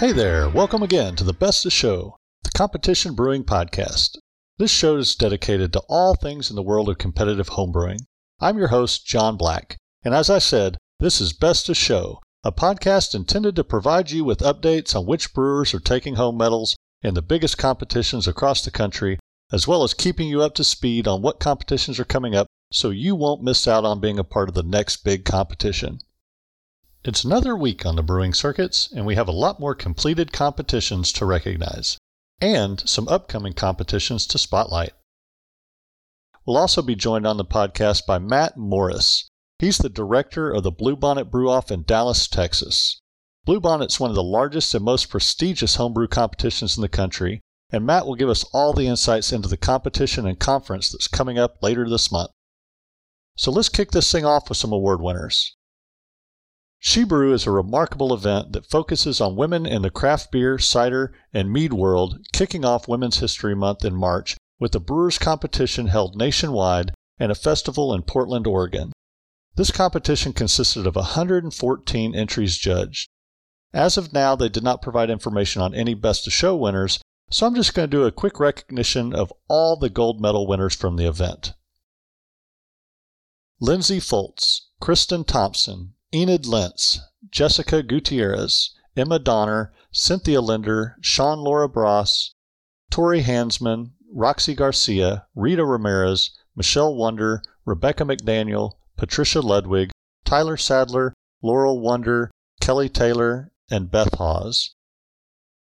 Hey there, welcome again to the Best of Show, the competition brewing podcast. This show is dedicated to all things in the world of competitive homebrewing. I'm your host, John Black, and as I said, this is Best of Show, a podcast intended to provide you with updates on which brewers are taking home medals in the biggest competitions across the country, as well as keeping you up to speed on what competitions are coming up so you won't miss out on being a part of the next big competition. It's another week on the brewing circuits, and we have a lot more completed competitions to recognize, and some upcoming competitions to spotlight. We'll also be joined on the podcast by Matt Morriss. He's the director of the Bluebonnet Brew Off in Dallas, Texas. Bluebonnet's one of the largest and most prestigious homebrew competitions in the country, and Matt will give us all the insights into the competition and conference that's coming up later this month. So let's kick this thing off with some award winners. SheBrew is a remarkable event that focuses on women in the craft beer, cider, and mead world, kicking off Women's History Month in March with a brewers competition held nationwide and a festival in Portland, Oregon. This competition consisted of 114 entries judged. As of now, they did not provide information on any Best of Show winners, so I'm just going to do a quick recognition of all the gold medal winners from the event. Lindsay Foltz, Kristen Thompson, Enid Lentz, Jessica Gutierrez, Emma Donner, Cynthia Linder, Sean Laura Bross, Tori Hansman, Roxy Garcia, Rita Ramirez, Michelle Wonder, Rebecca McDaniel, Patricia Ludwig, Tyler Sadler, Laurel Wonder, Kelly Taylor, and Beth Hawes.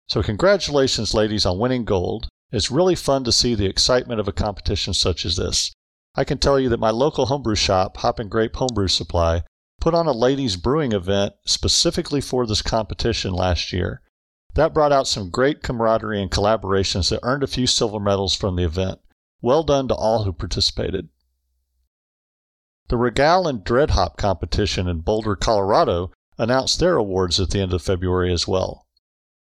So, congratulations, ladies, on winning gold. It's really fun to see the excitement of a competition such as this. I can tell you that my local homebrew shop, Hop and Grape Homebrew Supply, put on a ladies brewing event specifically for this competition last year. That brought out some great camaraderie and collaborations that earned a few silver medals from the event. Well done to all who participated. The Reggale and Dredhop competition in Boulder, Colorado announced their awards at the end of February as well.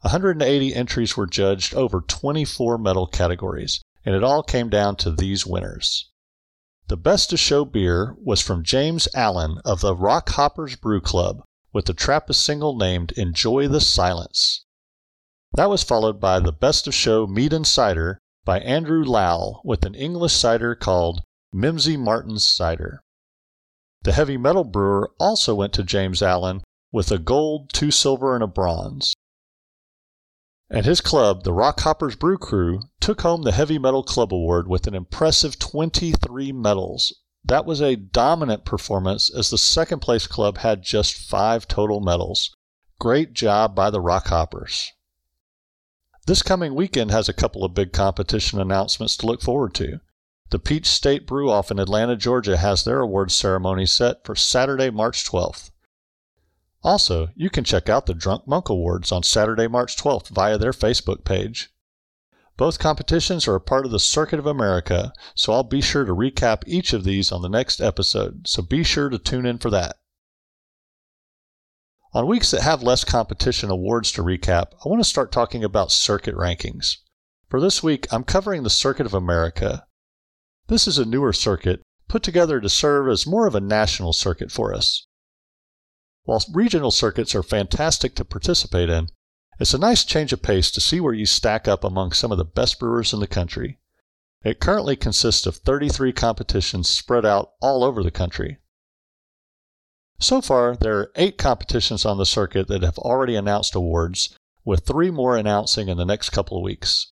180 entries were judged over 24 medal categories, and it all came down to these winners. The best of show beer was from James Allen of the Rock Hoppers Brew Club with the Trappist single named Enjoy the Silence. That was followed by the best of show mead and cider by Andrew Lowell with an English cider called Mimsy Martin's Cider. The heavy metal brewer also went to James Allen with a gold, two silver, and a bronze. And his club, the Rock Hoppers Brew Crew, took home the Heavy Metal Club Award with an impressive 23 medals. That was a dominant performance as the second place club had just five total medals. Great job by the Rock Hoppers. This coming weekend has a couple of big competition announcements to look forward to. The Peach State Brew Off in Atlanta, Georgia has their awards ceremony set for Saturday, March 12th. Also, you can check out the Drunk Monk Awards on Saturday, March 12th via their Facebook page. Both competitions are a part of the Circuit of America, so I'll be sure to recap each of these on the next episode, so be sure to tune in for that. On weeks that have less competition awards to recap, I want to start talking about circuit rankings. For this week, I'm covering the Circuit of America. This is a newer circuit put together to serve as more of a national circuit for us. While regional circuits are fantastic to participate in, it's a nice change of pace to see where you stack up among some of the best brewers in the country. It currently consists of 33 competitions spread out all over the country. So far, there are eight competitions on the circuit that have already announced awards, with three more announcing in the next couple of weeks.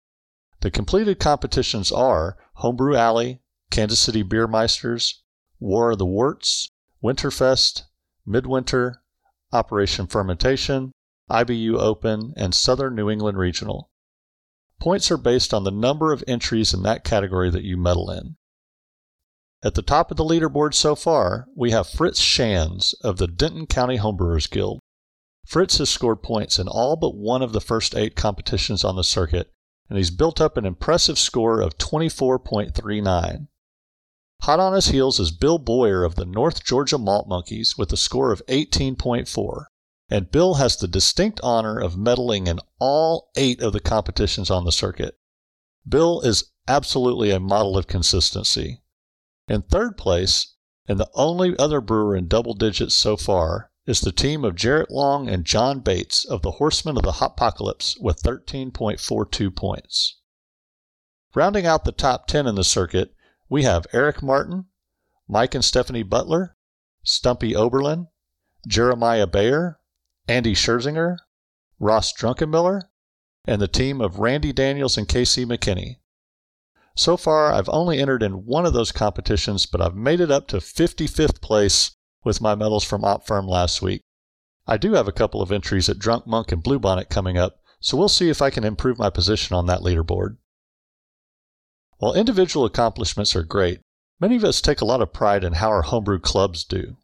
The completed competitions are Homebrew Alley, Kansas City Beer Meisters, War of the Worts, Winterfest, Midwinter, Operation Fermentation, IBU Open, and Southern New England Regional. Points are based on the number of entries in that category that you medal in. At the top of the leaderboard so far, we have Fritz Shands of the Denton County Homebrewers Guild. Fritz has scored points in all but one of the first eight competitions on the circuit, and he's built up an impressive score of 24.39. Hot on his heels is Bill Boyer of the North Georgia Malt Monkeys with a score of 18.4. And Bill has the distinct honor of medaling in all eight of the competitions on the circuit. Bill is absolutely a model of consistency. In third place, and the only other brewer in double digits so far, is the team of Jarrett Long and John Bates of the Horsemen of the Hopocalypse with 13.42 points. Rounding out the top 10 in the circuit, we have Eric Martin, Mike and Stephanie Butler, Stumpy Oberlin, Jeremiah Bayer, Andy Scherzinger, Ross Drunkenmiller, and the team of Randy Daniels and Casey McKinney. So far, I've only entered in one of those competitions, but I've made it up to 55th place with my medals from OpFerm last week. I do have a couple of entries at Drunk Monk and Bluebonnet coming up, so we'll see if I can improve my position on that leaderboard. While individual accomplishments are great, many of us take a lot of pride in how our homebrew clubs do.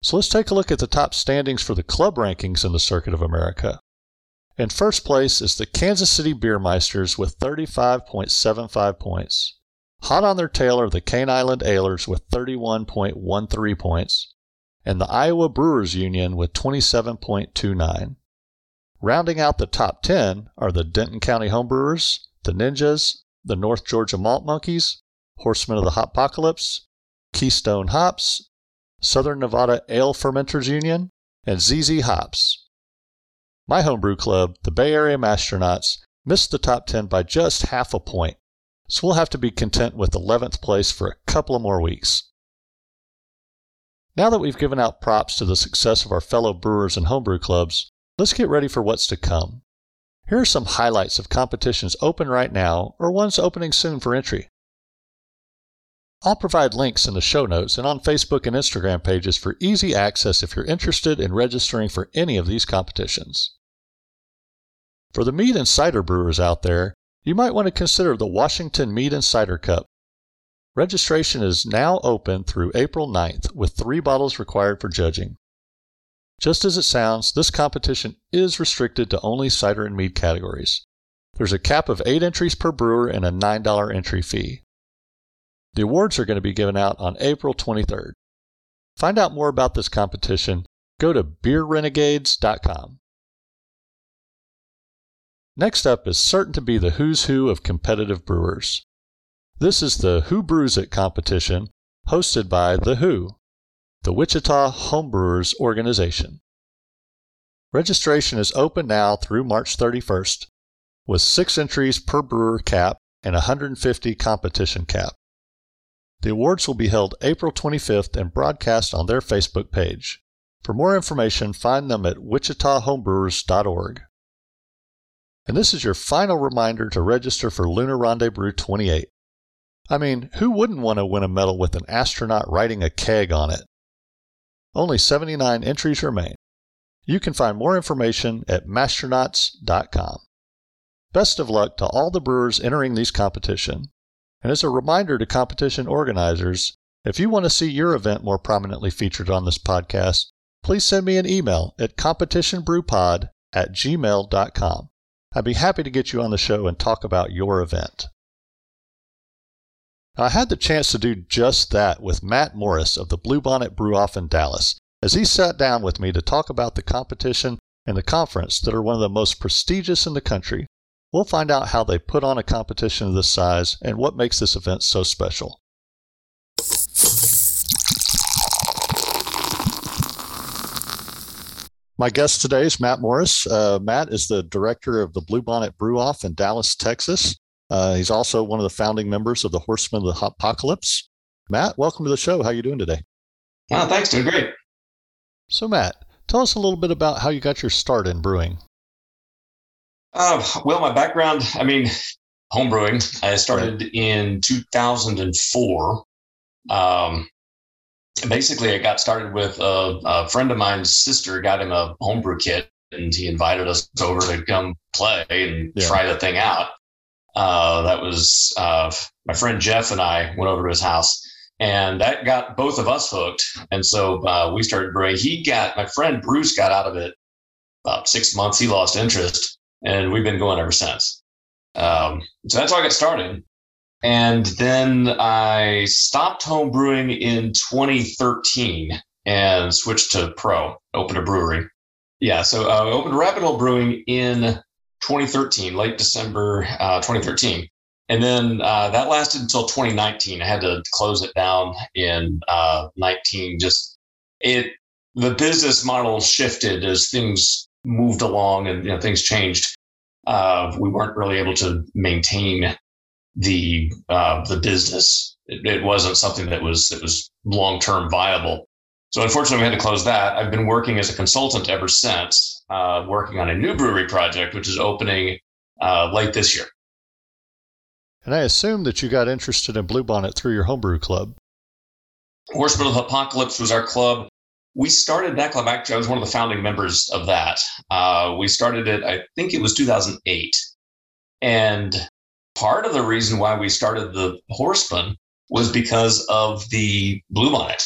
So let's take a look at the top standings for the club rankings in the Circuit of America. In first place is the Kansas City Beermeisters with 35.75 points. Hot on their tail are the Cane Island Alers with 31.13 points, and the Iowa Brewers Union with 27.29. Rounding out the top 10 are the Denton County Homebrewers, the Ninjas, the North Georgia Malt Monkeys, Horsemen of the Hopocalypse, Keystone Hops, Southern Nevada Ale Fermenters Union, and ZZ Hops. My homebrew club, the Bay Area Mashtronauts, missed the top 10 by just half a point, so we'll have to be content with 11th place for a couple of more weeks. Now that we've given out props to the success of our fellow brewers and homebrew clubs, let's get ready for what's to come. Here are some highlights of competitions open right now or ones opening soon for entry. I'll provide links in the show notes and on Facebook and Instagram pages for easy access if you're interested in registering for any of these competitions. For the mead and cider brewers out there, you might want to consider the Washington Mead and Cider Cup. Registration is now open through April 9th with three bottles required for judging. Just as it sounds, this competition is restricted to only cider and mead categories. There's a cap of 8 entries per brewer and a $9 entry fee. The awards are going to be given out on April 23rd. Find out more about this competition, go to beerrenegades.com. Next up is certain to be the who's who of competitive brewers. This is the Who Brews It competition hosted by The Who, the Wichita Homebrewers Organization. Registration is open now through March 31st, with six entries per brewer cap and 150 competition cap. The awards will be held April 25th and broadcast on their Facebook page. For more information, find them at wichitahomebrewers.org. And this is your final reminder to register for Lunar Rendezbrew 28. I mean, who wouldn't want to win a medal with an astronaut riding a keg on it? Only 79 entries remain. You can find more information at mashtronauts.com. Best of luck to all the brewers entering these competitions. And as a reminder to competition organizers, if you want to see your event more prominently featured on this podcast, please send me an email at competitionbrewpod at gmail.com. I'd be happy to get you on the show and talk about your event. I had the chance to do just that with Matt Morriss of the Bluebonnet Brew Off in Dallas as he sat down with me to talk about the competition and the conference that are one of the most prestigious in the country. We'll find out how they put on a competition of this size and what makes this event so special. My guest today is Matt Morriss. Uh, Matt is the director of the Bluebonnet Brew Off in Dallas, Texas. Uh, he's also one of the founding members of the Horsemen of the Hopocalypse. Matt, welcome to the show. How are you doing today? Oh, thanks. Doing great. So, Matt, tell us a little bit about how you got your start in brewing. Uh, well, my background, I mean, home brewing. I started in 2004. Um, basically, I got started with a, a, friend of mine's sister got him a homebrew kit, and he invited us over to come play and yeah. try the thing out. Uh, that was uh, my friend Jeff and I went over to his house, and that got both of us hooked. And so uh, we started brewing. He got my friend Bruce got out of it about six months. He lost interest, and we've been going ever since. Um, so that's how I got started. And then I stopped home brewing in 2013 and switched to pro, opened a brewery. Yeah, so I opened Rabbit Hole Brewing in 2013, late December uh, 2013. And then uh, that lasted until 2019. I had to close it down in uh, 19. Just it the business model shifted as things moved along and you know, things changed. Uh, we weren't really able to maintain the uh, the business. It, it, wasn't something that was that was long term viable. So unfortunately, we had to close that. I've been working as a consultant ever since, uh, working on a new brewery project, which is opening uh, late this year. And I assume that you got interested in Bluebonnet through your homebrew club. Horsemen of the Hopocalypse was our club. We started that club. Actually, I was one of the founding members of that. Uh, we started it, I think it was 2008. And part of the reason why we started the Horseman was because of the Bluebonnet.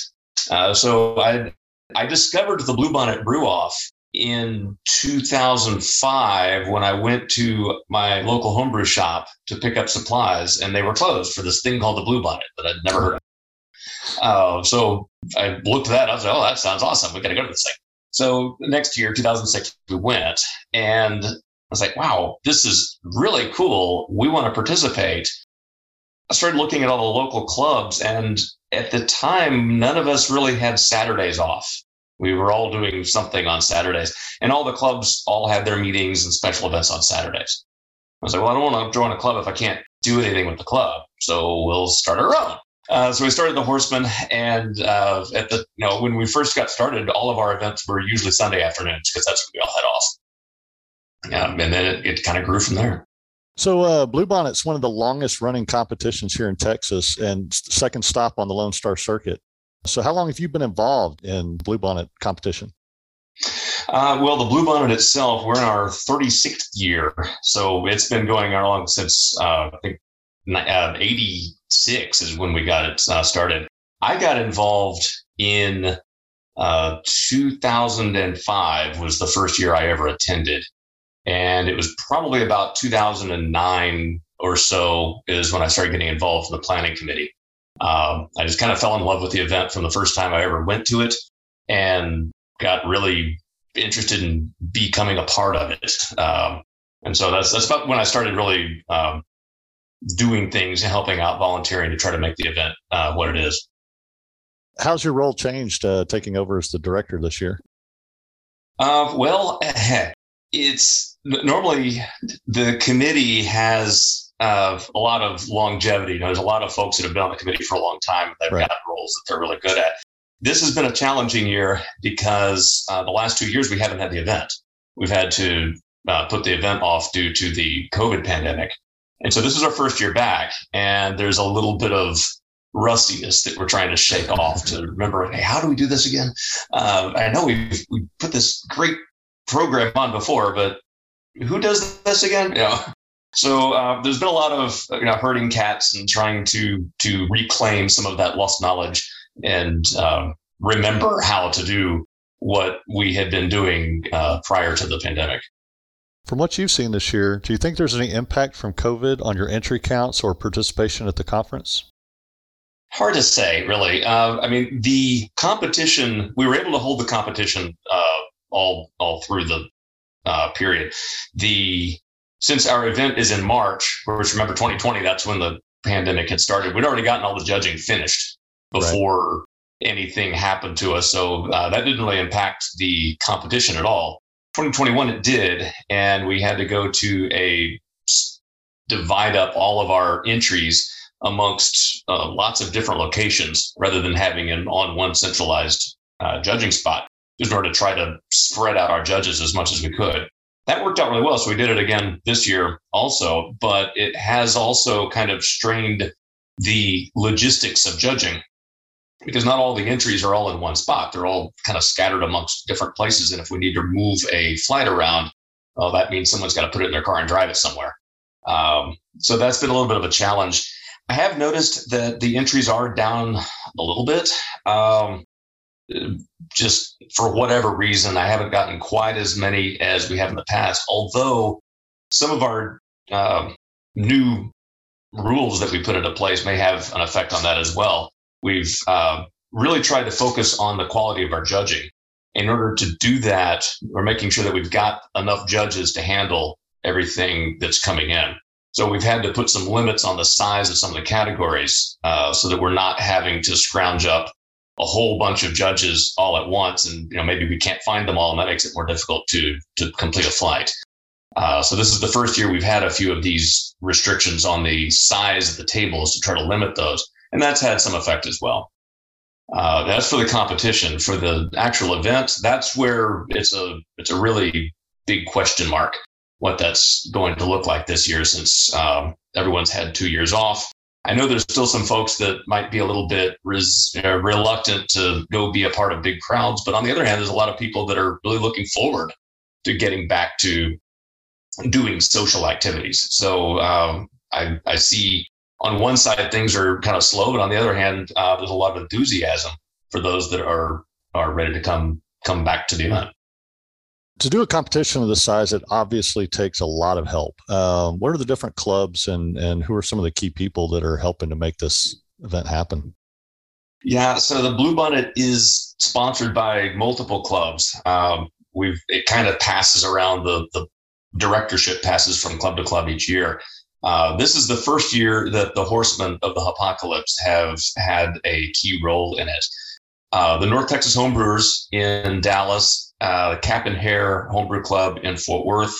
Uh, so I I discovered the Bluebonnet Brew Off in 2005 when I went to my local homebrew shop to pick up supplies, and they were closed for this thing called the Bluebonnet that I'd never heard of. Uh, so I looked at that. I was like, "Oh, that sounds awesome. We got to go to this thing." So next year, 2006, we went, and I was like, "Wow, this is really cool. We want to participate." I started looking at all the local clubs, and at the time, none of us really had Saturdays off. We were all doing something on Saturdays, and all the clubs all had their meetings and special events on Saturdays. I was like, well, I don't want to join a club if I can't do anything with the club, so we'll start our own. Uh, so we started the Horseman, and uh, at the you know when we first got started, all of our events were usually Sunday afternoons because that's when we all head off. Yeah, and then it, it kind of grew from there. So uh, Bluebonnet's one of the longest running competitions here in Texas, and second stop on the Lone Star Circuit. So, how long have you been involved in Bluebonnet competition? Uh, well, the Bluebonnet itself, we're in our 36th year. So, it's been going on since uh, I think uh, 86 is when we got it uh, started. I got involved in uh, 2005 was the first year I ever attended. And it was probably about 2009 or so is when I started getting involved in the planning committee. Um, I just kind of fell in love with the event from the first time I ever went to it and got really interested in becoming a part of it. Um, and so that's, that's about when I started really um, doing things and helping out, volunteering to try to make the event uh, what it is. How's your role changed uh, taking over as the director this year? Uh, well, it's normally the committee has uh, a lot of longevity. You know, there's a lot of folks that have been on the committee for a long time. They've right. got roles that they're really good at. This has been a challenging year because uh, the last two years we haven't had the event. We've had to uh, put the event off due to the COVID pandemic. And so this is our first year back, and there's a little bit of rustiness that we're trying to shake off to remember, hey, how do we do this again? Uh, I know we've we put this great program on before, but who does this again? You know, so uh, there's been a lot of you know herding cats and trying to to reclaim some of that lost knowledge and um, remember how to do what we had been doing uh, prior to the pandemic. From what you've seen this year, do you think there's any impact from COVID on your entry counts or participation at the conference? Hard to say, really. Uh, I mean, the competition, we were able to hold the competition uh, all all through the uh, period. The since our event is in March, which remember 2020, that's when the pandemic had started. We'd already gotten all the judging finished before right. anything happened to us. So uh, that didn't really impact the competition at all. 2021, it did. And we had to go to a divide up all of our entries amongst uh, lots of different locations rather than having an on one centralized uh, judging spot in order to try to spread out our judges as much as we could that worked out really well. So we did it again this year also, but it has also kind of strained the logistics of judging because not all the entries are all in one spot. They're all kind of scattered amongst different places. And if we need to move a flight around, well, that means someone's got to put it in their car and drive it somewhere. Um, so that's been a little bit of a challenge. I have noticed that the entries are down a little bit. Um, just for whatever reason, I haven't gotten quite as many as we have in the past. Although some of our uh, new rules that we put into place may have an effect on that as well. We've uh, really tried to focus on the quality of our judging. In order to do that, we're making sure that we've got enough judges to handle everything that's coming in. So we've had to put some limits on the size of some of the categories uh, so that we're not having to scrounge up a whole bunch of judges all at once, and you know maybe we can't find them all, and that makes it more difficult to to complete a flight. Uh, so this is the first year we've had a few of these restrictions on the size of the tables to try to limit those, and that's had some effect as well. Uh, that's for the competition. For the actual event, that's where it's a it's a really big question mark what that's going to look like this year since um, everyone's had two years off. I know there's still some folks that might be a little bit res- reluctant to go be a part of big crowds, but on the other hand, there's a lot of people that are really looking forward to getting back to doing social activities. So um, I, I, see on one side things are kind of slow, but on the other hand, uh, there's a lot of enthusiasm for those that are are ready to come come back to the event to do a competition of this size, it obviously takes a lot of help. Um, what are the different clubs and and who are some of the key people that are helping to make this event happen? Yeah, so the Bluebonnet is sponsored by multiple clubs. Um, we've it kind of passes around the the directorship passes from club to club each year. Uh, this is the first year that the Horsemen of the Hopocalypse have had a key role in it. Uh, the North Texas Homebrewers in Dallas uh, Cap and Hair Homebrew Club in Fort Worth,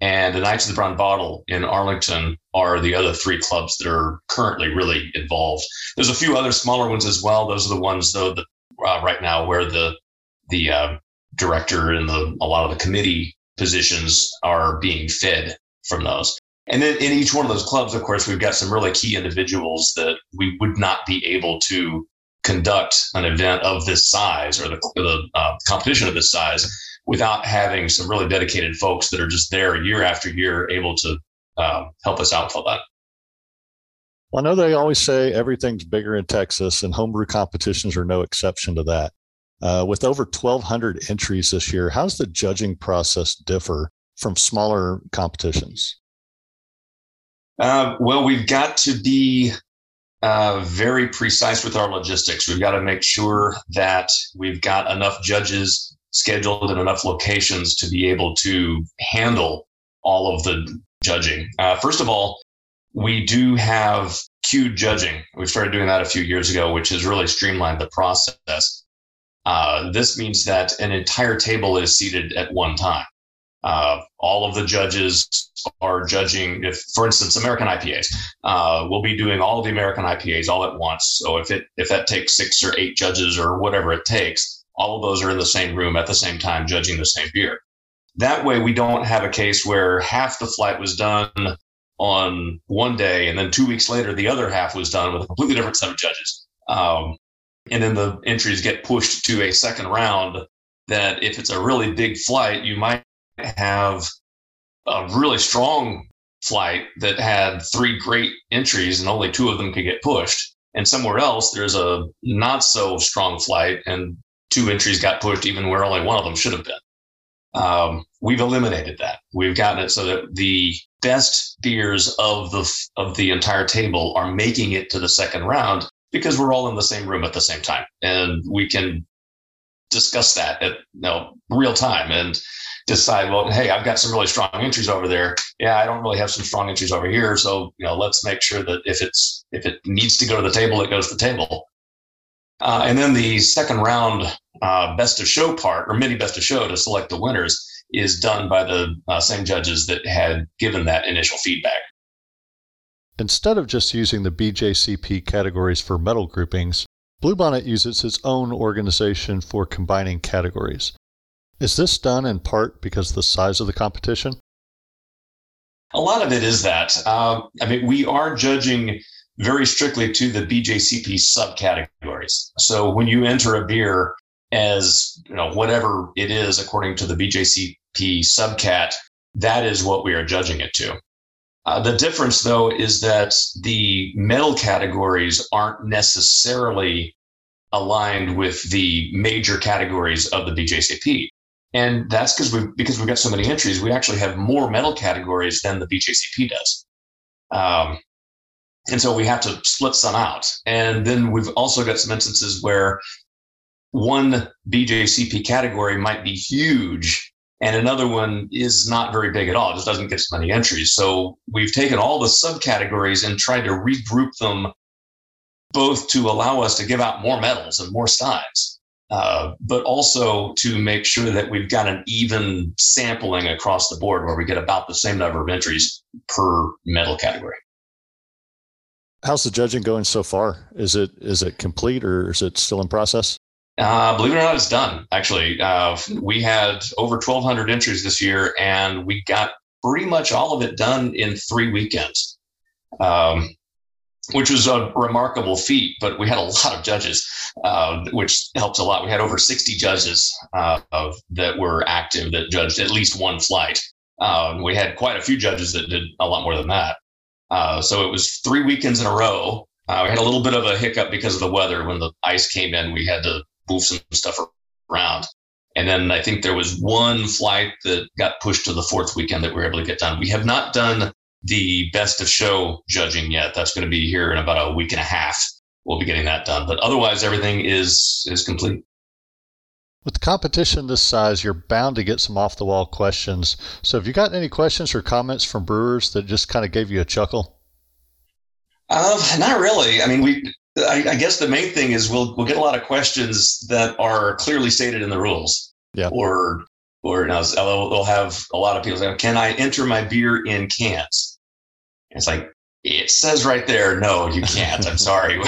and the Knights of the Brown Bottle in Arlington are the other three clubs that are currently really involved. There's a few other smaller ones as well. Those are the ones though that uh, right now where the the uh, director and the a lot of the committee positions are being fed from those. And then in each one of those clubs, of course, we've got some really key individuals that we would not be able to conduct an event of this size or the, the uh, competition of this size without having some really dedicated folks that are just there year after year able to um, help us out for that. Well, I know they always say everything's bigger in Texas, and homebrew competitions are no exception to that. Uh, with over 1,200 entries this year, how does the judging process differ from smaller competitions? Uh, well, we've got to be uh, very precise with our logistics. We've got to make sure that we've got enough judges scheduled in enough locations to be able to handle all of the judging. Uh, first of all, we do have queued judging. We started doing that a few years ago, which has really streamlined the process. Uh, this means that an entire table is seated at one time. Uh, all of the judges are judging if for instance american ipas uh, we'll be doing all of the american ipas all at once. So if it if that takes six or eight judges or whatever it takes all of those are in the same room at the same time judging the same beer. That way we don't have a case where half the flight was done on one day and then two weeks later the other half was done with a completely different set of judges. Um, and then the entries get pushed to a second round that if it's a really big flight you might have a really strong flight that had three great entries and only two of them could get pushed. And somewhere else, there's a not so strong flight and two entries got pushed even where only one of them should have been. Um, we've eliminated that. We've gotten it so that the best beers of the of the entire table are making it to the second round because we're all in the same room at the same time, and we can discuss that at you know, real time. And decide, well, hey, I've got some really strong entries over there. Yeah, I don't really have some strong entries over here. So, you know, let's make sure that if it's if it needs to go to the table, it goes to the table. Uh, and then the second round uh, best of show part, or mini best of show to select the winners, is done by the uh, same judges that had given that initial feedback. Instead of just using the BJCP categories for medal groupings, Bluebonnet uses its own organization for combining categories. Is this done in part because of the size of the competition? A lot of it is that. Uh, I mean, we are judging very strictly to the BJCP subcategories. So when you enter a beer as you know whatever it is according to the BJCP subcat, that is what we are judging it to. Uh, the difference, though, is that the medal categories aren't necessarily aligned with the major categories of the BJCP. And that's because we because we've got so many entries, we actually have more medal categories than the BJCP does. Um, and so we have to split some out. And then we've also got some instances where one BJCP category might be huge and another one is not very big at all. It just doesn't get as many entries. So we've taken all the subcategories and tried to regroup them both to allow us to give out more medals and more styles, uh, but also to make sure that we've got an even sampling across the board where we get about the same number of entries per medal category. How's the judging going so far? Is it is it complete or is it still in process? Uh, believe it or not, it's done. Actually, uh, we had over 1,200 entries this year, and we got pretty much all of it done in three weekends. Um, which was a remarkable feat. But we had a lot of judges, uh, which helps a lot. We had over 60 judges uh, that were active that judged at least one flight. Uh, we had quite a few judges that did a lot more than that. Uh, so it was three weekends in a row. Uh, we had a little bit of a hiccup because of the weather. When the ice came in, we had to move some stuff around. And then I think there was one flight that got pushed to the fourth weekend that we were able to get done. We have not done the best of show judging yet. That's going to be here in about a week and a half. We'll be getting that done. But otherwise, everything is is complete. With competition this size, you're bound to get some off the wall questions. So, have you got any questions or comments from brewers that just kind of gave you a chuckle? Uh, not really. I mean, we. I, I guess the main thing is we'll we'll get a lot of questions that are clearly stated in the rules. Yeah. Or or you know, they'll have a lot of people say, "Can I enter my beer in cans?" It's like it says right there, no, you can't. I'm sorry.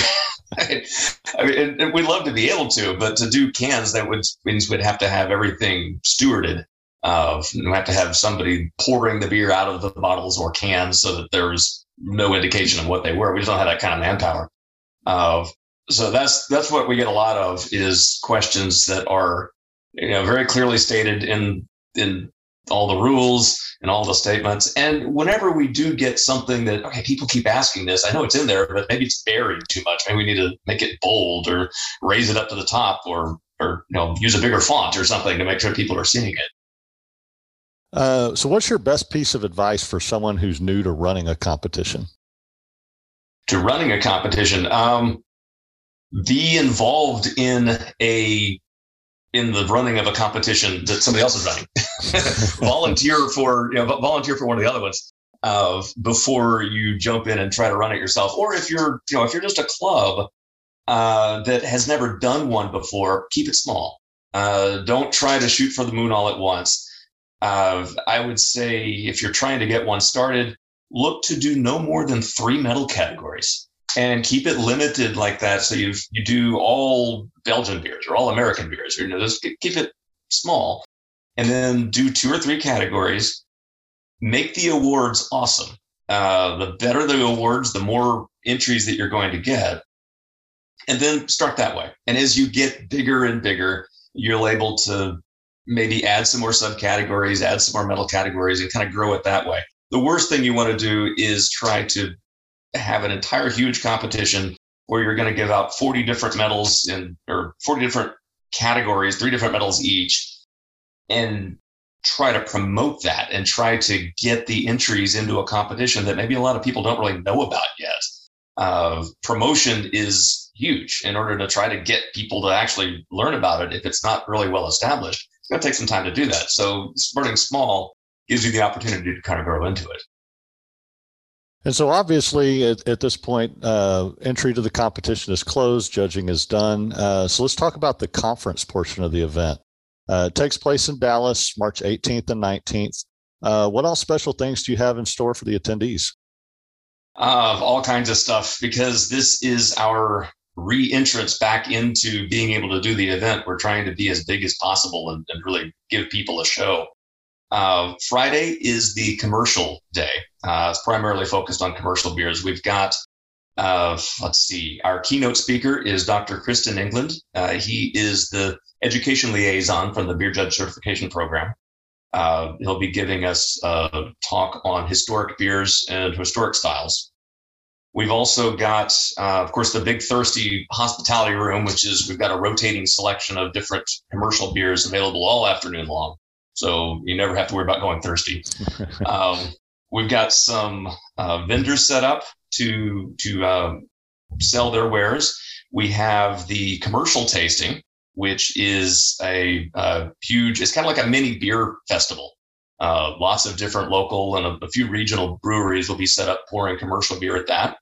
I mean, we'd love to be able to, but to do cans, that would means we'd have to have everything stewarded. Uh, we have to have somebody pouring the beer out of the bottles or cans so that there's no indication of what they were. We just don't have that kind of manpower. Uh, so that's that's what we get a lot of is questions that are you know very clearly stated in in all the rules and all the statements. And whenever we do get something that, okay, people keep asking this, I know it's in there, but maybe it's buried too much. Maybe we need to make it bold or raise it up to the top or, or you know, use a bigger font or something to make sure people are seeing it. Uh, so, what's your best piece of advice for someone who's new to running a competition? To running a competition, um, be involved in a in the running of a competition that somebody else is running. volunteer for you know volunteer for one of the other ones uh, before you jump in and try to run it yourself. Or if you're you know if you're just a club uh, that has never done one before, keep it small. Uh, don't try to shoot for the moon all at once. Uh, I would say if you're trying to get one started, look to do no more than three medal categories and keep it limited like that. So you you do all Belgian beers or all American beers, or you know, just keep it small, and then do two or three categories. Make the awards awesome. Uh, the better the awards, the more entries that you're going to get, and then start that way. And as you get bigger and bigger, you're able to maybe add some more subcategories, add some more medal categories, and kind of grow it that way. The worst thing you want to do is try to have an entire huge competition where you're going to give out 40 different medals in or 40 different categories, three different medals each, and try to promote that and try to get the entries into a competition that maybe a lot of people don't really know about yet. Uh, promotion is huge in order to try to get people to actually learn about it. If it's not really well established, it's going to take some time to do that. So starting small gives you the opportunity to kind of grow into it. And so, obviously, at, at this point, uh, entry to the competition is closed, judging is done. Uh, so, let's talk about the conference portion of the event. Uh, it takes place in Dallas, March 18th and 19th. Uh, what all special things do you have in store for the attendees? Uh, all kinds of stuff, because this is our re entrance back into being able to do the event. We're trying to be as big as possible and, and really give people a show. Uh, Friday is the commercial day. Uh, it's primarily focused on commercial beers. We've got, uh, let's see, our keynote speaker is Dr. Kristen England. Uh, he is the education liaison from the Beer Judge Certification Program. Uh, he'll be giving us a talk on historic beers and historic styles. We've also got, uh, of course, the Big Thirsty hospitality room, which is we've got a rotating selection of different commercial beers available all afternoon long. So you never have to worry about going thirsty. um, we've got some uh, vendors set up to to uh, sell their wares. We have the commercial tasting, which is a, a huge. It's kind of like a mini beer festival. Uh, lots of different local and a, a, few regional breweries will be set up pouring commercial beer at that.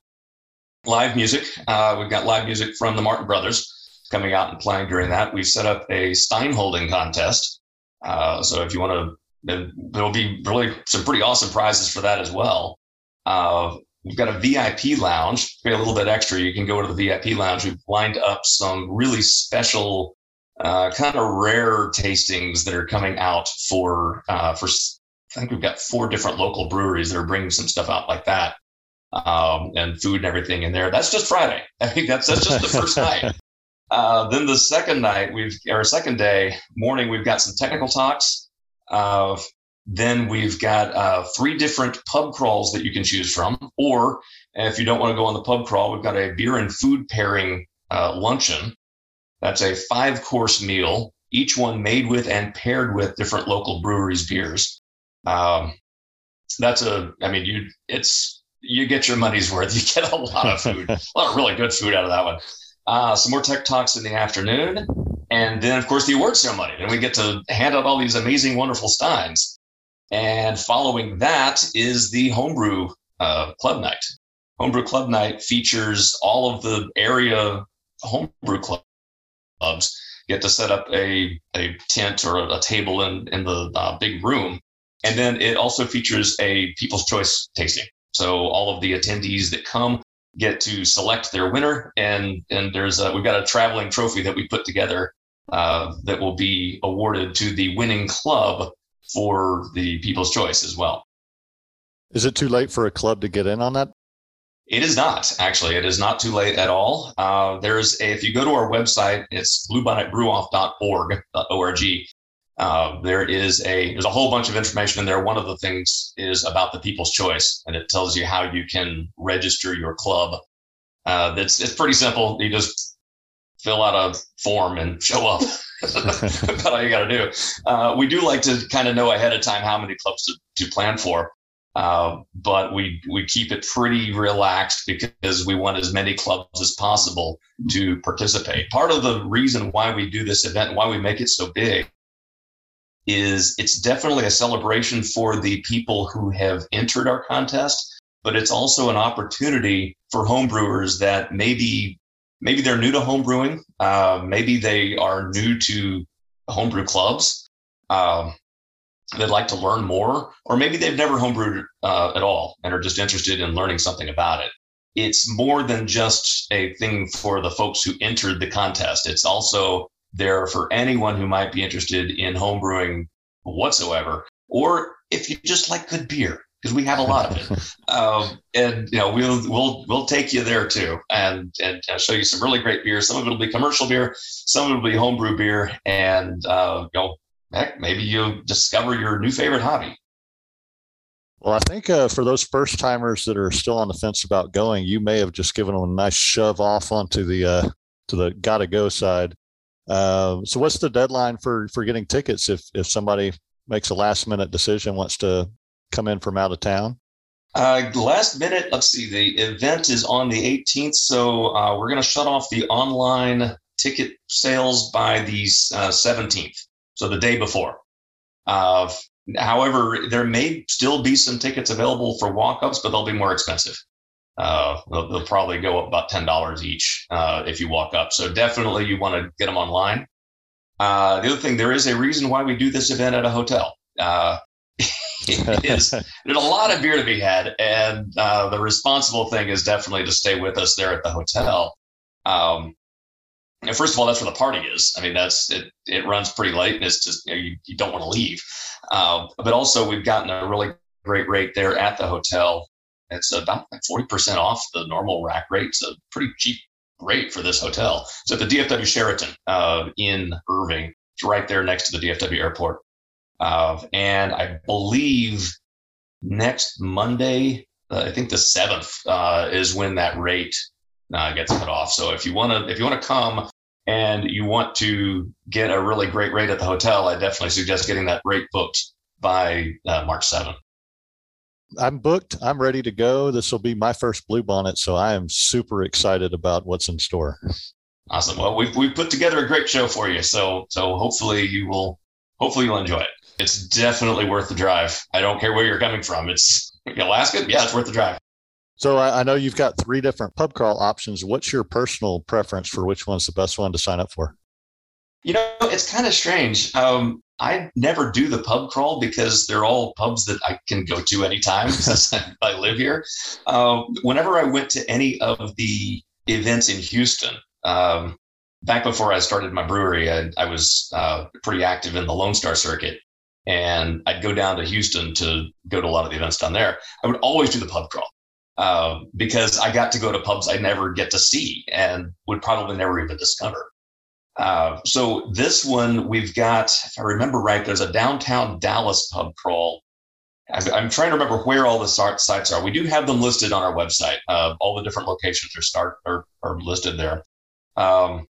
live music. Uh, we've got live music from the Martin Brothers coming out and playing during that. We've set up a Stein holding contest. Uh, so if you want to, there'll be really some pretty awesome prizes for that as well. Uh, we've got a VIP lounge. Pay a little bit extra. You can go to the VIP lounge. We've lined up some really special, uh, kind of rare tastings that are coming out for uh, for. I think we've got four different local breweries that are bringing some stuff out like that um, and food and everything in there. That's just Friday. I think that's that's just the first night. Uh, then the second night, we've or second day morning, we've got some technical talks. Uh, then we've got uh, three different pub crawls that you can choose from, or if you don't want to go on the pub crawl, we've got a beer and food pairing uh, luncheon. That's a five course meal, each one made with and paired with different local breweries beers. Um, that's a, I mean, you, it's you get your money's worth. You get a lot of food, a lot of really good food out of that one. Uh, some more tech talks in the afternoon, and then of course the award ceremony. And we get to hand out all these amazing, wonderful steins. And following that is the homebrew uh, club night. Homebrew club night features all of the area homebrew clubs get to set up a, a tent or a, a table in, in the uh, big room. And then it also features a people's choice tasting. So all of the attendees that come get to select their winner, and and there's a, we've got a traveling trophy that we put together uh, that will be awarded to the winning club for the People's Choice as well. Is it too late for a club to get in on that? It is not actually. It is not too late at all. Uh, there's a, if you go to our website, it's bluebonnetbrewoff.org. .org. Uh, there is a there's a whole bunch of information in there. One of the things is about the People's Choice, and it tells you how you can register your club. Uh, it's it's pretty simple. You just fill out a form and show up. That's all you got to do. Uh, we do like to kind of know ahead of time how many clubs to, to plan for, uh, but we we keep it pretty relaxed because we want as many clubs as possible to participate. Part of the reason why we do this event, and why we make it so big, is it's definitely a celebration for the people who have entered our contest, but it's also an opportunity for homebrewers that maybe maybe they're new to homebrewing, uh, maybe they are new to homebrew clubs. Um, they'd like to learn more, or maybe they've never homebrewed uh, at all and are just interested in learning something about it. It's more than just a thing for the folks who entered the contest. It's also there for anyone who might be interested in homebrewing whatsoever, or if you just like good beer, because we have a lot of it. um, and you know, we'll we'll we'll take you there too, and and uh, show you some really great beer. Some of it will be commercial beer, some of it will be homebrew beer, and uh, you know, heck, maybe you'll discover your new favorite hobby. Well, I think uh, for those first timers that are still on the fence about going, you may have just given them a nice shove off onto the uh, to the gotta go side. Uh, so what's the deadline for for getting tickets if if somebody makes a last minute decision wants to come in from out of town? Uh, last minute, let's see. The event is on the 18th, so uh, we're going to shut off the online ticket sales by the uh, 17th, so the day before. Uh, however, there may still be some tickets available for walk-ups, but they'll be more expensive uh, they'll, they'll, probably go up about ten dollars each uh, if you walk up. So definitely you want to get them online. Uh, the other thing, there is a reason why we do this event at a hotel. Uh, there's a lot of beer to be had, and uh, the responsible thing is definitely to stay with us there at the hotel. Um, and first of all, that's where the party is. I mean, that's it. It runs pretty late, and it's just you, know, you, you don't want to leave. Uh, but also, we've gotten a really great rate there at the hotel it's about like 40% off the normal rack rate. A pretty cheap rate for this hotel. At the DFW Sheraton uh, in Irving. It's right there next to the DFW airport. Uh, and I believe next Monday, uh, I think the seventh, uh, is when that rate uh, gets cut off. So if you want to, if you want to come and you want to get a really great rate at the hotel, I definitely suggest getting that rate booked by uh, March seventh. I'm booked. I'm ready to go. This will be my first Bluebonnet, so I am super excited about what's in store. Awesome. Well, we've we've put together a great show for you, so so hopefully you will hopefully you'll enjoy it. It's definitely worth the drive. I don't care where you're coming from. It's Alaska, yeah, it's worth the drive. So I, I, know you've got three different pub crawl options. What's your personal preference for which one's the best one to sign up for? You know, it's kind of strange. Um, I never do the pub crawl because they're all pubs that I can go to anytime since I live here. Uh, whenever I went to any of the events in Houston, um, back before I started my brewery, I, I was uh, pretty active in the Lone Star circuit. And I'd go down to Houston to go to a lot of the events down there. I would always do the pub crawl uh, because I got to go to pubs I never get to see and would probably never even discover. Uh, so this one we've got, if I remember right, there's a downtown Dallas pub crawl. I'm trying to remember where all the sites are. We do have them listed on our website. Uh, all the different locations are start are, are listed there. Um,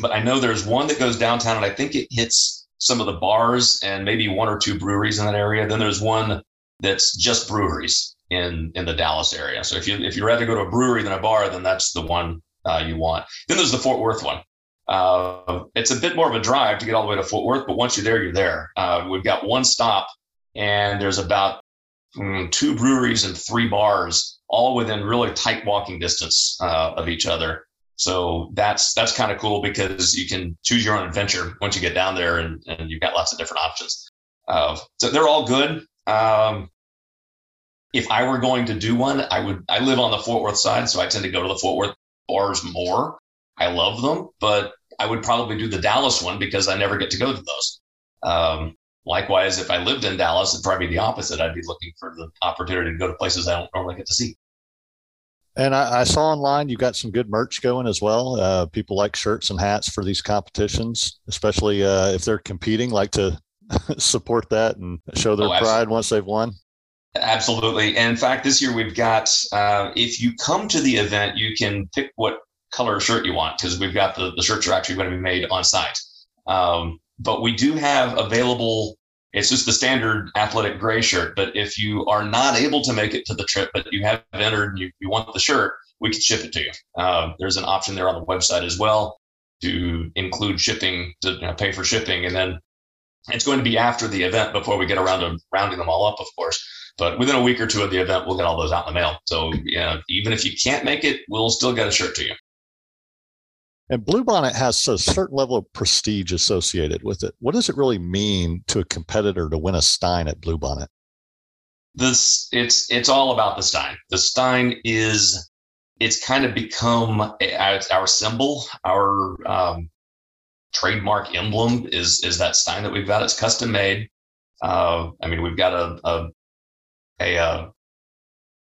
but I know there's one that goes downtown, and I think it hits some of the bars and maybe one or two breweries in that area. Then there's one that's just breweries in in the Dallas area. So if you if you rather go to a brewery than a bar, then that's the one uh, you want. Then there's the Fort Worth one. Uh, it's a bit more of a drive to get all the way to Fort Worth, but once you're there, you're there. Uh, we've got one stop, and there's about mm, two breweries and three bars, all within really tight walking distance uh, of each other. So that's that's kind of cool because you can choose your own adventure once you get down there, and, and you've got lots of different options. Uh, so they're all good. Um, if I were going to do one, I would. I live on the Fort Worth side, so I tend to go to the Fort Worth bars more. I love them, but I would probably do the Dallas one because I never get to go to those. Um, likewise, if I lived in Dallas, it'd probably be the opposite. I'd be looking for the opportunity to go to places I don't normally get to see. And I, I, saw online you got some good merch going as well. Uh, people like shirts and hats for these competitions, especially uh, if they're competing, like to support that and show their oh, pride once they've won. Absolutely. And in fact, this year we've got, uh, if you come to the event, you can pick what color shirt you want because we've got the, the shirts are actually going to be made on site. Um, but we do have available it's just the standard athletic gray shirt. But if you are not able to make it to the trip, but you have entered and you, you want the shirt, we can ship it to you. Um, there's an option there on the website as well to include shipping, to you know, pay for shipping. And then it's going to be after the event before we get around to rounding them all up, of course. But within a week or two of the event, we'll get all those out in the mail. So yeah, even if you can't make it, we'll still get a shirt to you. And Bluebonnet has a certain level of prestige associated with it. What does it really mean to a competitor to win a Stein at Bluebonnet? This it's it's all about the Stein. The Stein is it's kind of become our symbol, our um, trademark emblem is is that Stein that we've got. It's custom made. Uh, I mean, we've got a a, a, a uh,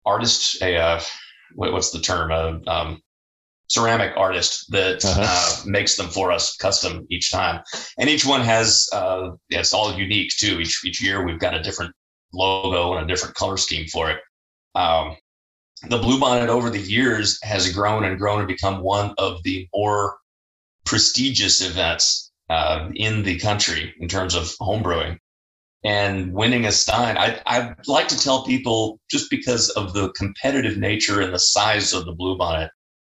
artist, a uh, what's the term? A um, ceramic artist that uh-huh. uh, makes them for us custom each time. And each one has, uh, it's all unique too. Each, each year we've got a different logo and a different color scheme for it. Um, the Bluebonnet over the years has grown and grown and become one of the more prestigious events uh, in the country in terms of homebrewing. And winning a Stein, I, I like to tell people just because of the competitive nature and the size of the Bluebonnet,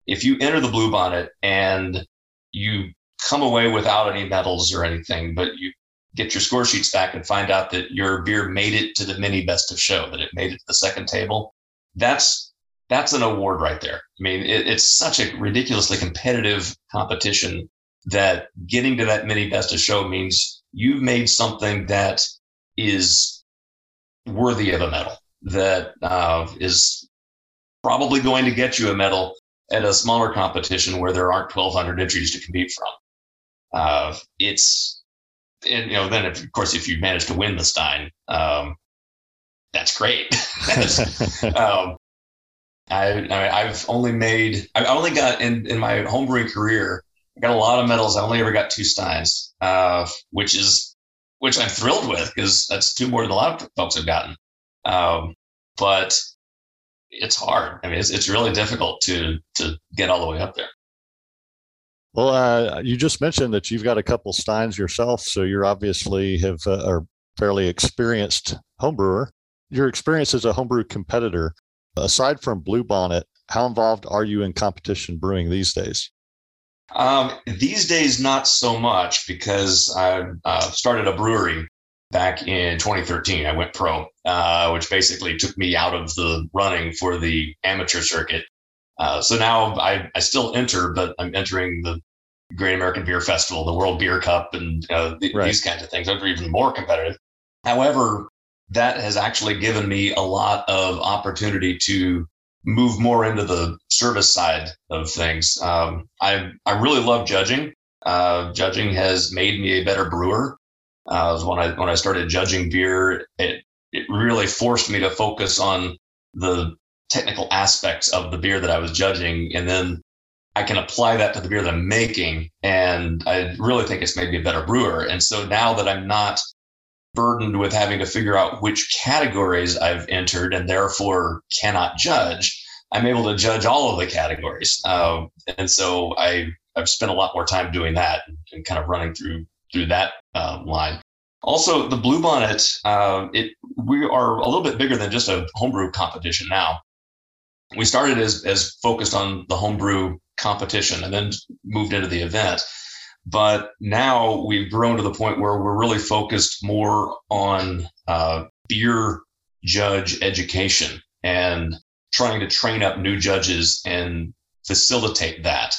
if you enter the Bluebonnet and you come away without any medals or anything, but you get your score sheets back and find out that your beer made it to the mini best of show, that it made it to the second table, that's that's an award right there. I mean, it, it's such a ridiculously competitive competition that getting to that mini best of show means you've made something that is worthy of a medal, that uh, is probably going to get you a medal at a smaller competition where there aren't 1,200 entries to compete from. Uh, it's, and, you know, then if, of course, if you manage to win the Stein, um, that's great. um, I, I, have only made, I only got in, in my homebrewing career, I got a lot of medals. I only ever got two Steins, uh, which is, which I'm thrilled with because that's two more than a lot of folks have gotten. Um, but it's hard. I mean, it's, it's really difficult to to get all the way up there. Well, uh, you just mentioned that you've got a couple steins yourself, so you're obviously have uh, are fairly experienced homebrewer. Your experience as a homebrew competitor, aside from Bluebonnet, how involved are you in competition brewing these days? Um, these days, not so much because I uh, started a brewery back in 2013. I went pro, uh, which basically took me out of the running for the amateur circuit. Uh, so now I, I still enter, but I'm entering the Great American Beer Festival, the World Beer Cup, and uh, th- right. these kinds of things. Those are even more competitive. However, that has actually given me a lot of opportunity to move more into the service side of things. Um, I I really love judging. Uh, judging has made me a better brewer. Uh, when I when I started judging beer, it it really forced me to focus on the technical aspects of the beer that I was judging, and then I can apply that to the beer that I'm making, and I really think it's made me a better brewer. And so now that I'm not burdened with having to figure out which categories I've entered and therefore cannot judge, I'm able to judge all of the categories. Um, and so I, I've spent a lot more time doing that and kind of running through through that uh, line. Also, the Bluebonnet, uh, it we are a little bit bigger than just a homebrew competition now. We started as as focused on the homebrew competition and then moved into the event. But now we've grown to the point where we're really focused more on uh, beer judge education and trying to train up new judges and facilitate that.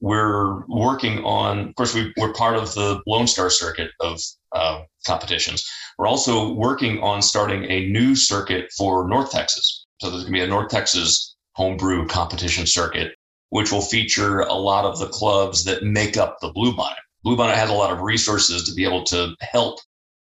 We're working on, of course, we, are part of the Lone Star circuit of uh, competitions. We're also working on starting a new circuit for North Texas. So there's going to be a North Texas homebrew competition circuit which will feature a lot of the clubs that make up the Bluebonnet. Bluebonnet has a lot of resources to be able to help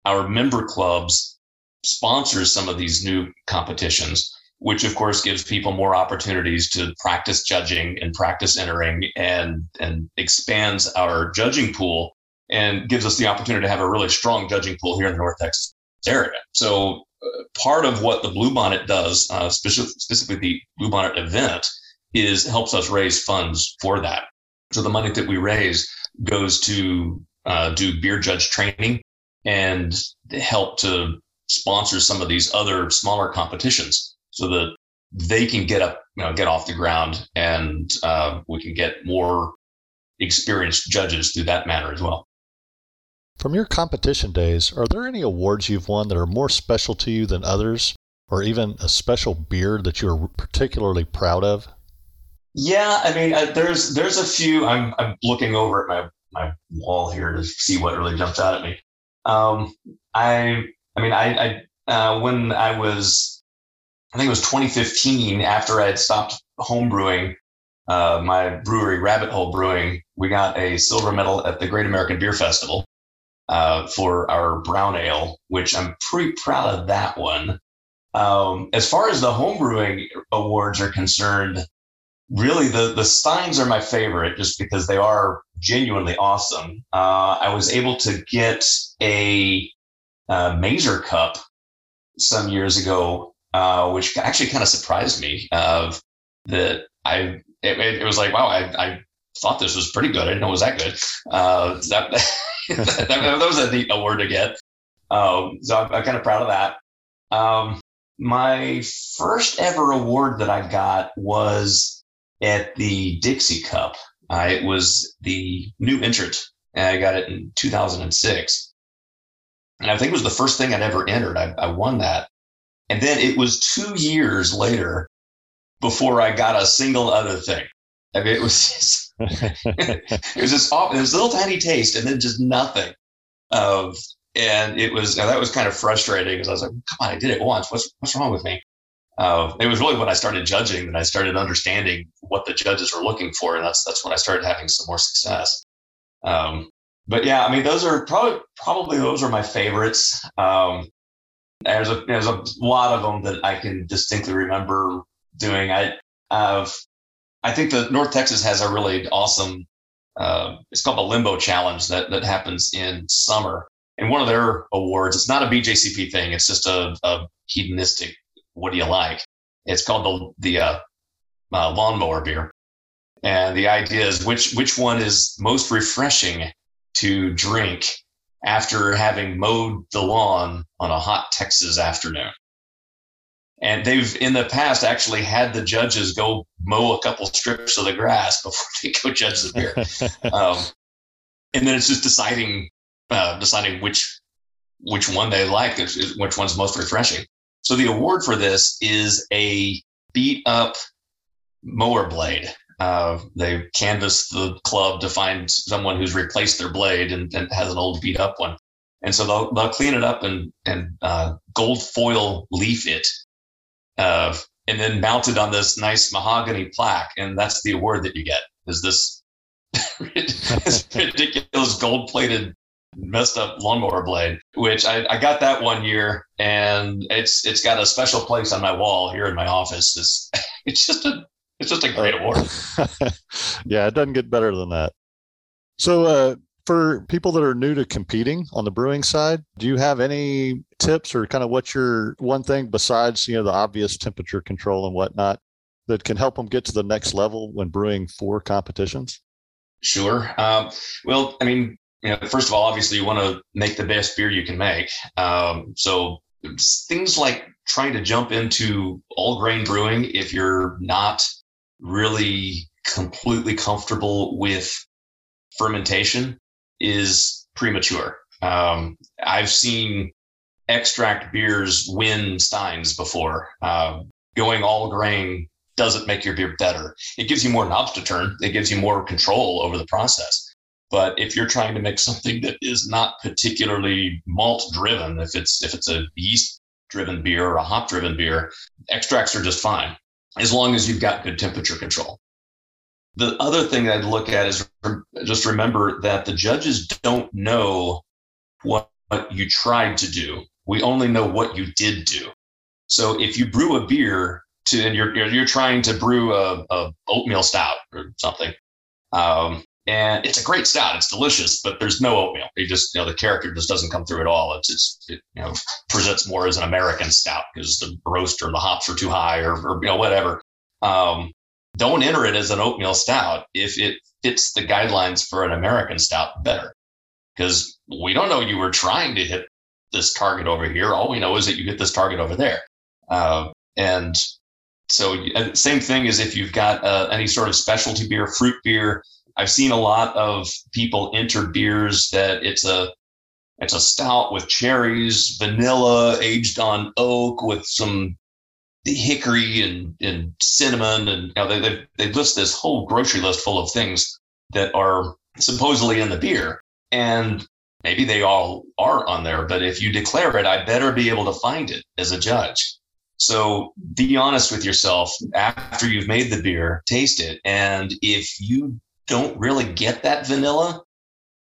our member clubs sponsor some of these new competitions, which of course gives people more opportunities to practice judging and practice entering and, and expands our judging pool and gives us the opportunity to have a really strong judging pool here in the North Texas area. So uh, part of what the Bluebonnet does, uh, specific, specifically the Bluebonnet event, is helps us raise funds for that. So the money that we raise goes to uh, do beer judge training and help to sponsor some of these other smaller competitions so that they can get up, you know, get off the ground and uh, we can get more experienced judges through that manner as well. From your competition days, are there any awards you've won that are more special to you than others, or even a special beer that you're particularly proud of? Yeah, I mean, uh, there's there's a few. I'm I'm looking over at my my wall here to see what really jumped out at me. Um, I I mean, I, I uh, when I was, I think it was 2015, after I had stopped homebrewing, uh, my brewery Rabbit Hole Brewing, we got a silver medal at the Great American Beer Festival uh, for our brown ale, which I'm pretty proud of that one. Um, as far as the homebrewing awards are concerned, really the the steins are my favorite just because they are genuinely awesome uh, i was able to get a, a mazer cup some years ago uh, which actually kind of surprised me of that i it, it, was like wow I, I thought this was pretty good i didn't know it was that good uh, that, that, that, was a neat award to get um, so I'm, I'm, kind of proud of that um, my first ever award that i got was at the Dixie Cup. Uh, it was the new entrant. And I got it in 2006. And I think it was the first thing I'd ever entered. I, I won that. And then it was two years later before I got a single other thing. I mean, it was just, it was just it was a little tiny taste and then just nothing of, and it was, that was kind of frustrating because I was like, come on, I did it once. What's, what's wrong with me? uh, it was really when I started judging that I started understanding what the judges were looking for, and that's that's when I started having some more success. Um, but yeah, I mean, those are probably probably those are my favorites. Um, there's a there's a lot of them that I can distinctly remember doing. I have I think that North Texas has a really awesome. Uh, it's called the Limbo Challenge that that happens in summer. And one of their awards, it's not a BJCP thing. It's just a, a hedonistic what do you like? It's called the the uh, uh, lawnmower beer, and the idea is which which one is most refreshing to drink after having mowed the lawn on a hot Texas afternoon. And they've in the past actually had the judges go mow a couple strips of the grass before they go judge the beer. um, and then it's just deciding uh, deciding which which one they like, which one's most refreshing. So the award for this is a beat up mower blade. Uh, they canvass the club to find someone who's replaced their blade and, and, has an old beat up one. And so they'll, they'll clean it up and, and uh, gold foil leaf it uh, and then mounted on this nice mahogany plaque. And that's the award that you get is this, this ridiculous gold plated messed up lawnmower blade, which I, I got that one year, and it's it's got a special place on my wall here in my office. It's it's just a it's just a great award. yeah, it doesn't get better than that. So, uh, for people that are new to competing on the brewing side, do you have any tips or kind of what's your one thing besides you know the obvious temperature control and whatnot that can help them get to the next level when brewing for competitions? Sure. Um, well, I mean, you know, first of all, obviously you want to make the best beer you can make. Um, so things like trying to jump into all grain brewing if you're not really completely comfortable with fermentation is premature. Um, I've seen extract beers win steins before. Uh, going all grain doesn't make your beer better. It gives you more knobs to turn. It gives you more control over the process. But if you're trying to make something that is not particularly malt driven, if it's if it's a yeast driven beer or a hop driven beer, extracts are just fine as long as you've got good temperature control. The other thing I'd look at is just remember that the judges don't know what, you tried to do. We only know what you did do. So if you brew a beer to, and you're, you're, trying to brew a, a oatmeal stout or something, um, and it's a great stout. It's delicious, but there's no oatmeal. It just, you know, the character just doesn't come through at all. It's, just, it, you know, presents more as an American stout because the roast or the hops are too high or, or you know, whatever. Um, don't enter it as an oatmeal stout if it fits the guidelines for an American stout better. Because we don't know you were trying to hit this target over here. All we know is that you hit this target over there. Uh, and so, same thing as if you've got uh, any sort of specialty beer, fruit beer, I've seen a lot of people enter beers that it's a it's a stout with cherries, vanilla, aged on oak with some hickory and, and cinnamon, and you know, they, they they list this whole grocery list full of things that are supposedly in the beer, and maybe they all are on there. But if you declare it, I better be able to find it as a judge. So be honest with yourself after you've made the beer, taste it, and if you don't really get that vanilla,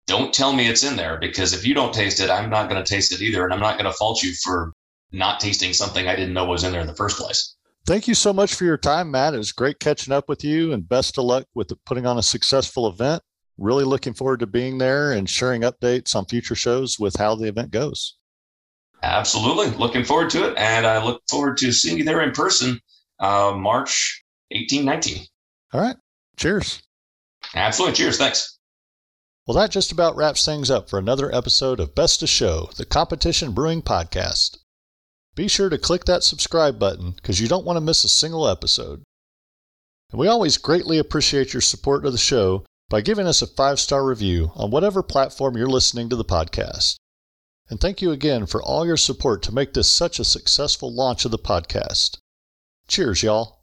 don't tell me it's in there because if you don't taste it, I'm not going to taste it either. And I'm not going to fault you for not tasting something I didn't know was in there in the first place. Thank you so much for your time, Matt. It was great catching up with you and best of luck with putting on a successful event. Really looking forward to being there and sharing updates on future shows with how the event goes. Absolutely. Looking forward to it. And I look forward to seeing you there in person uh, March 18, 19. All right. Cheers. Absolutely. Cheers. Thanks. Well, that just about wraps things up for another episode of Best of Show, the competition brewing podcast. Be sure to click that subscribe button because you don't want to miss a single episode. And we always greatly appreciate your support of the show by giving us a five star review on whatever platform you're listening to the podcast. And thank you again for all your support to make this such a successful launch of the podcast. Cheers, y'all.